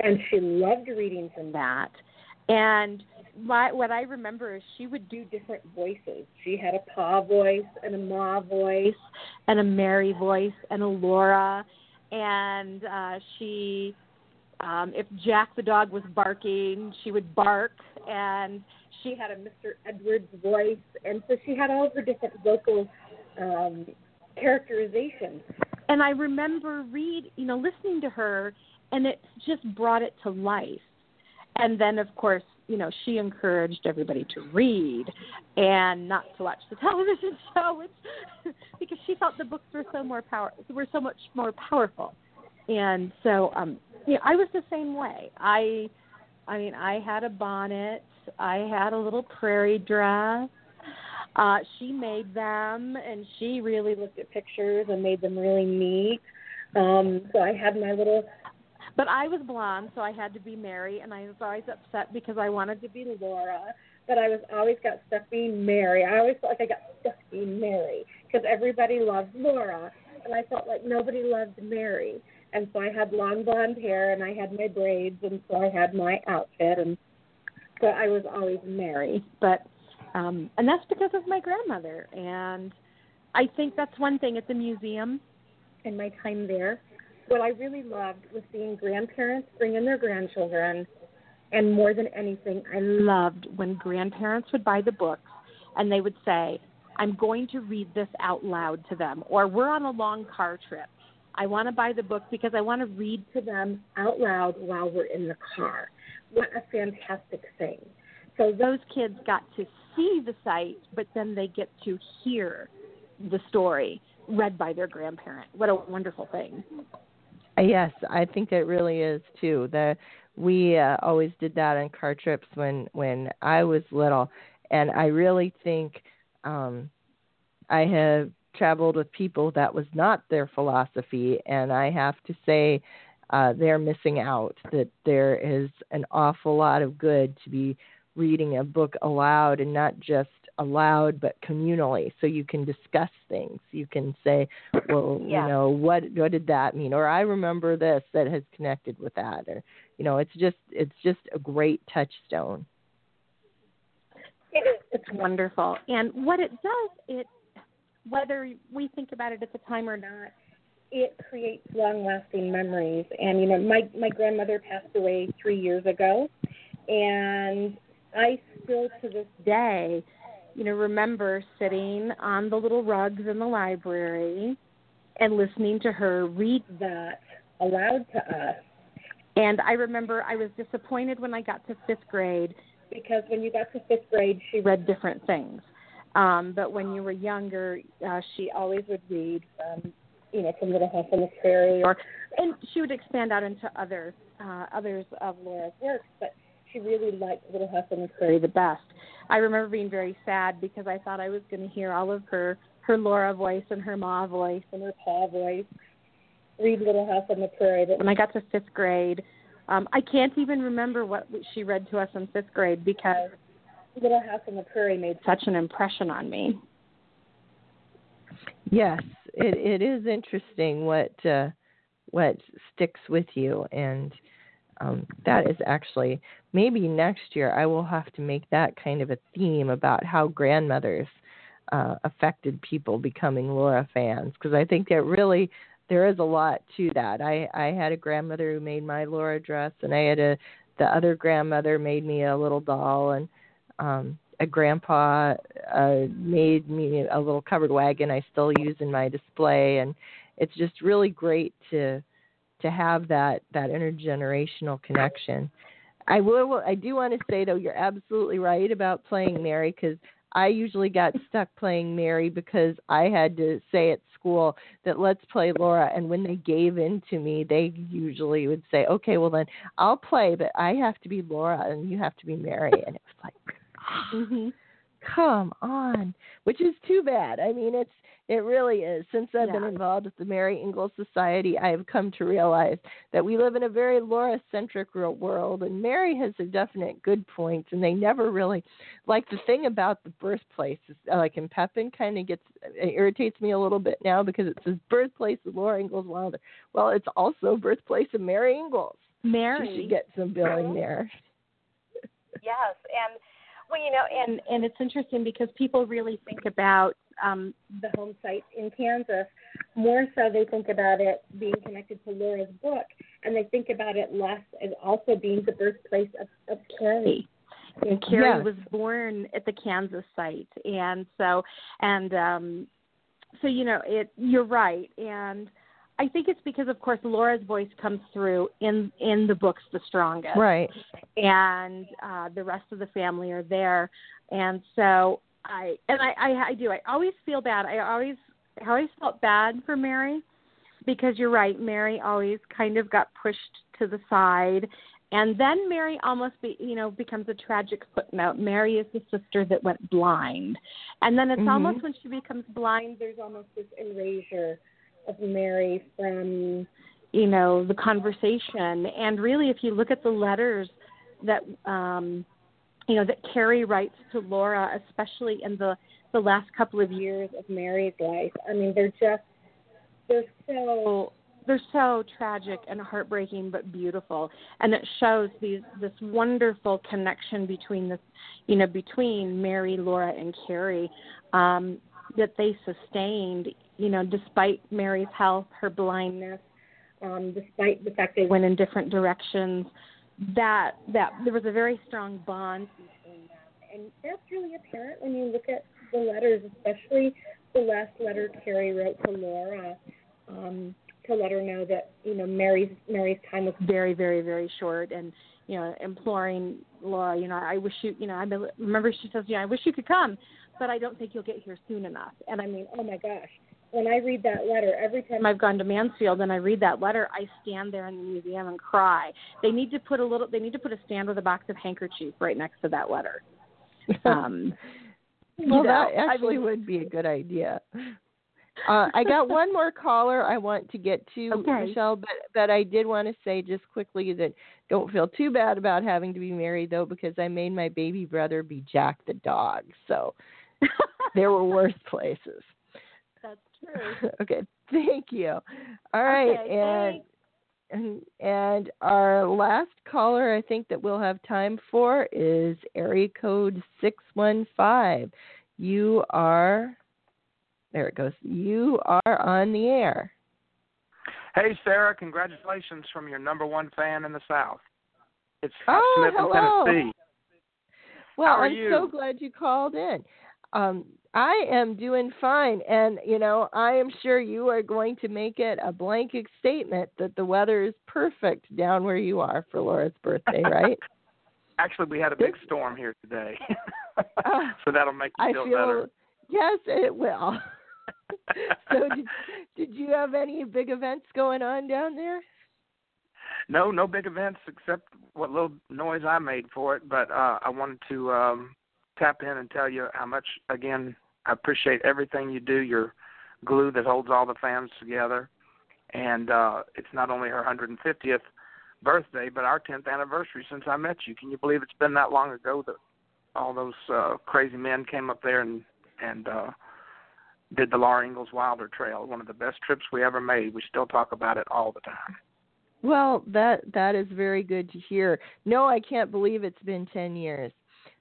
and she loved reading from that. And my, what I remember is she would do different voices. She had a Pa voice and a Ma voice and a Mary voice and a Laura, and uh, she um, if Jack the dog was barking, she would bark, and she had a Mr. Edwards voice, and so she had all her different vocal um, characterizations. And I remember read, you know, listening to her, and it just brought it to life. And then, of course, you know, she encouraged everybody to read and not to watch the television show, which, because she felt the books were so more power, were so much more powerful. And so, um, yeah, I was the same way. I, I mean, I had a bonnet. I had a little prairie dress. Uh, she made them, and she really looked at pictures and made them really neat. Um, so I had my little, but I was blonde, so I had to be Mary, and I was always upset because I wanted to be Laura, but I was always got stuck being Mary. I always felt like I got stuck being Mary because everybody loved Laura, and I felt like nobody loved Mary and so I had long blonde hair and I had my braids and so I had my outfit and so I was always Mary. But um and that's because of my grandmother and I think that's one thing at the museum and my time there. What I really loved was seeing grandparents bring in their grandchildren and more than anything I loved when grandparents would buy the books and they would say, I'm going to read this out loud to them or we're on a long car trip I want to buy the book because I want to read to them out loud while we're in the car. What a fantastic thing. So those kids got to see the site, but then they get to hear the story read by their grandparent. What a wonderful thing. Yes, I think it really is too. The we uh, always did that on car trips when when I was little, and I really think um I have traveled with people that was not their philosophy, and I have to say uh, they're missing out. That there is an awful lot of good to be reading a book aloud, and not just aloud, but communally, so you can discuss things. You can say, "Well, yeah. you know, what what did that mean?" Or I remember this that has connected with that. Or you know, it's just it's just a great touchstone. It's wonderful, and what it does, it whether we think about it at the time or not, it creates long lasting memories. And you know, my my grandmother passed away three years ago, and I still to this day, you know, remember sitting on the little rugs in the library and listening to her read that aloud to us. And I remember I was disappointed when I got to fifth grade because when you got to fifth grade, she read different things. Um, but when you were younger, uh, she always would read from, you know, from Little House on the Prairie, or and she would expand out into other uh, others of Laura's works. But she really liked Little House on the Prairie the best. I remember being very sad because I thought I was going to hear all of her her Laura voice and her Ma voice and her Pa voice read Little House on the Prairie. But when I got to fifth grade, um, I can't even remember what she read to us in fifth grade because Little House on the Prairie made such an impression on me. Yes, it it is interesting what uh, what sticks with you, and um, that is actually maybe next year I will have to make that kind of a theme about how grandmothers uh, affected people becoming Laura fans because I think that really there is a lot to that. I I had a grandmother who made my Laura dress, and I had a the other grandmother made me a little doll, and um a grandpa uh made me a little covered wagon I still use in my display, and it's just really great to to have that that intergenerational connection. I will. I do want to say though, you're absolutely right about playing Mary because I usually got stuck playing Mary because I had to say at school that let's play Laura, and when they gave in to me, they usually would say, "Okay, well then I'll play, but I have to be Laura and you have to be Mary," and it was like, mm-hmm. Come on, which is too bad. I mean, it's it really is. Since I've yeah. been involved with the Mary Ingalls Society, I have come to realize that we live in a very Laura centric world, and Mary has a definite good points, and they never really like the thing about the birthplace is uh, like in Pepin kind of gets it irritates me a little bit now because it says birthplace of Laura Ingalls Wilder. Well, it's also birthplace of Mary Ingalls. Mary she should get some billing there. yes, and well, you know, and and it's interesting because people really think about um, the home site in Kansas more so they think about it being connected to Laura's book, and they think about it less as also being the birthplace of, of Carrie. And Carrie yes. was born at the Kansas site, and so and um, so you know it. You're right, and I think it's because, of course, Laura's voice comes through in in the books the strongest, right? And uh, the rest of the family are there, and so I and I, I I do. I always feel bad. I always I always felt bad for Mary because you're right. Mary always kind of got pushed to the side, and then Mary almost be you know becomes a tragic footnote. Mary is the sister that went blind, and then it's mm-hmm. almost when she becomes blind, there's almost this erasure of Mary from you know the conversation. And really, if you look at the letters that um, you know that Carrie writes to Laura, especially in the the last couple of years of Mary's life, I mean, they're just they're so they're so tragic and heartbreaking but beautiful and it shows these this wonderful connection between this you know between mary laura and carrie um that they sustained you know, despite Mary's health, her blindness, um, despite the fact they went in different directions, that that there was a very strong bond between them, and that's really apparent when you look at the letters, especially the last letter Carrie wrote to Laura. Um, to let her know that you know Mary's Mary's time was very very very short and you know imploring Laura you know I wish you you know I remember she says you know I wish you could come but I don't think you'll get here soon enough and I mean oh my gosh when I read that letter, every time I've gone to Mansfield and I read that letter, I stand there in the museum and cry. They need to put a little. They need to put a stand with a box of handkerchief right next to that letter. Um, well, you know, that actually I mean, would be a good idea. Uh, I got one more caller I want to get to, okay. Michelle, but but I did want to say just quickly that don't feel too bad about having to be Mary though, because I made my baby brother be Jack the dog, so there were worse places. That's true. okay, thank you. All right, okay, and, and and our last caller, I think that we'll have time for is area code six one five. You are there. It goes. You are on the air. Hey Sarah, congratulations from your number one fan in the South. It's oh, Smith hello. in Tennessee. Well, How are I'm you? so glad you called in. Um, I am doing fine, and you know I am sure you are going to make it a blanket statement that the weather is perfect down where you are for Laura's birthday, right? Actually, we had a big storm here today, uh, so that'll make you I feel, feel better. yes, it will. so did, did you have any big events going on down there? No, no big events except what little noise I made for it. But uh, I wanted to um, tap in and tell you how much, again, I appreciate everything you do. You're glue that holds all the fans together. And uh, it's not only her 150th birthday, but our 10th anniversary since I met you. Can you believe it's been that long ago that all those uh, crazy men came up there and and uh, did the Laura Ingalls Wilder Trail, one of the best trips we ever made. We still talk about it all the time. Well, that that is very good to hear. No, I can't believe it's been 10 years.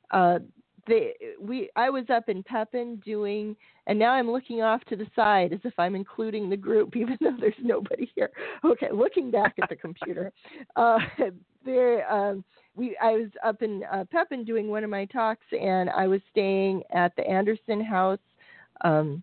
Uh, they we I was up in Pepin doing and now I'm looking off to the side as if I'm including the group even though there's nobody here. Okay, looking back at the computer. Uh there um we I was up in uh, Pepin doing one of my talks and I was staying at the Anderson House um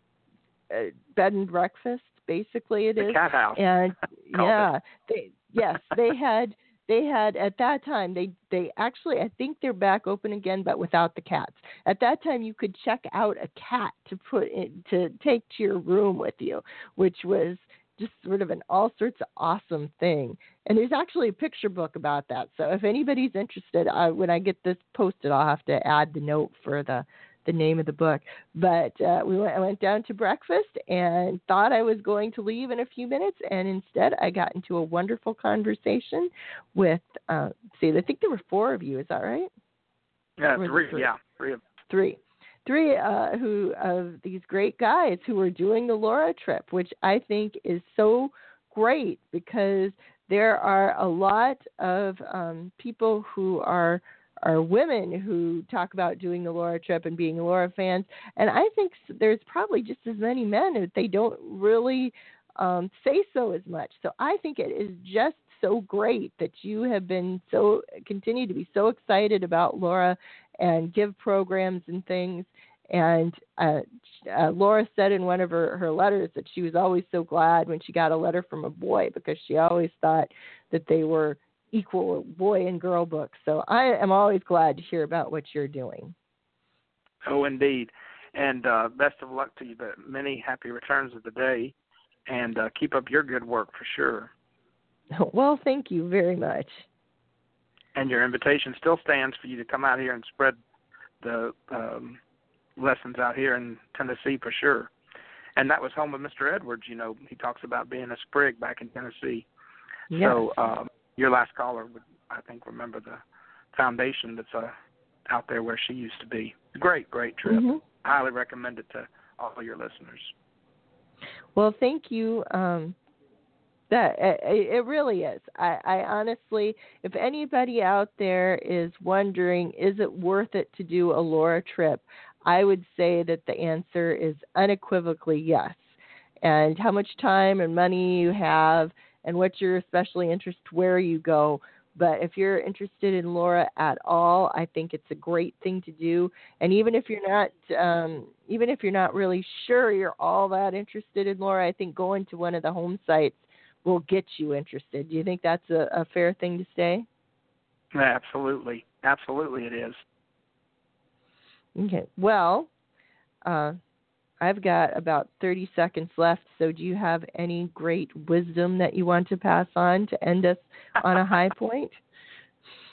uh, bed and breakfast basically it the is. cat house. And yeah, it. they yes, they had they had at that time they they actually I think they're back open again but without the cats. At that time you could check out a cat to put in, to take to your room with you, which was just sort of an all sorts of awesome thing. And there's actually a picture book about that. So if anybody's interested, I, when I get this posted, I'll have to add the note for the the name of the book. But uh, we went, I went down to breakfast and thought I was going to leave in a few minutes, and instead I got into a wonderful conversation with. Uh, see, I think there were four of you. Is that right? Yeah, three. three? Yeah, three of Three. Three uh, who of these great guys who were doing the Laura trip, which I think is so great because there are a lot of um, people who are are women who talk about doing the Laura trip and being Laura fans, and I think there's probably just as many men that they don't really um, say so as much. So I think it is just so great that you have been so continue to be so excited about Laura and give programs and things. And uh, uh, Laura said in one of her, her letters that she was always so glad when she got a letter from a boy because she always thought that they were equal boy and girl books. So I am always glad to hear about what you're doing. Oh, indeed. And uh, best of luck to you. But many happy returns of the day, and uh, keep up your good work for sure. Well, thank you very much. And your invitation still stands for you to come out here and spread the um, lessons out here in Tennessee for sure. And that was home of Mr. Edwards. You know, he talks about being a sprig back in Tennessee. Yes. So um, your last caller would, I think, remember the foundation that's uh, out there where she used to be. Great, great trip. Mhm. Highly recommend it to all of your listeners. Well, thank you. Um, that it, it really is. I, I honestly, if anybody out there is wondering, is it worth it to do a Laura trip? I would say that the answer is unequivocally yes. And how much time and money you have, and what you're especially interested, where you go. But if you're interested in Laura at all, I think it's a great thing to do. And even if you're not, um, even if you're not really sure you're all that interested in Laura, I think going to one of the home sites will get you interested. Do you think that's a, a fair thing to say? Absolutely, absolutely, it is. Okay. Well, uh, I've got about 30 seconds left. So, do you have any great wisdom that you want to pass on to end us on a high point?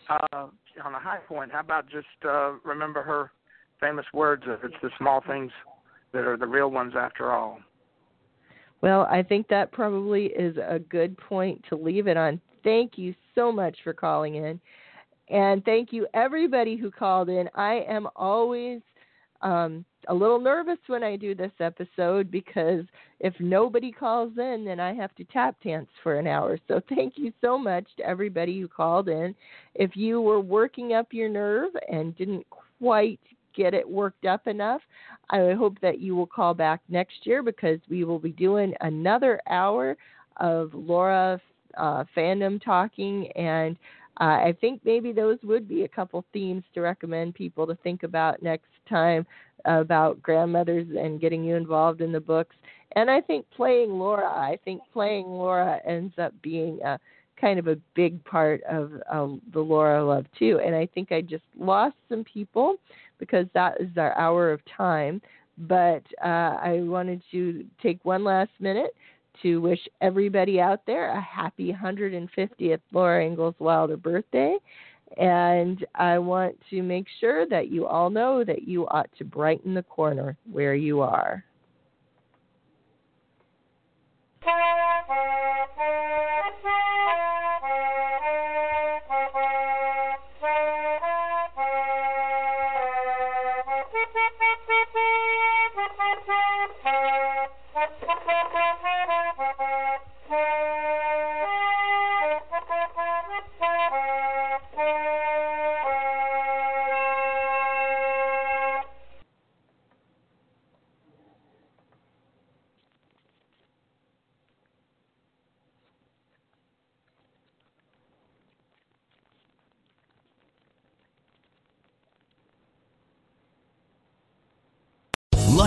Uh, on a high point, how about just uh, remember her famous words of "It's the small things that are the real ones after all." Well, I think that probably is a good point to leave it on. Thank you so much for calling in. And thank you, everybody who called in. I am always um, a little nervous when I do this episode because if nobody calls in, then I have to tap dance for an hour. So thank you so much to everybody who called in. If you were working up your nerve and didn't quite get it worked up enough, I hope that you will call back next year because we will be doing another hour of Laura uh, fandom talking and uh, I think maybe those would be a couple themes to recommend people to think about next time about grandmothers and getting you involved in the books. And I think playing Laura, I think playing Laura ends up being a kind of a big part of um, the Laura Love too. And I think I just lost some people because that is our hour of time. But uh, I wanted to take one last minute to wish everybody out there a happy 150th Laura Ingalls Wilder birthday. And I want to make sure that you all know that you ought to brighten the corner where you are.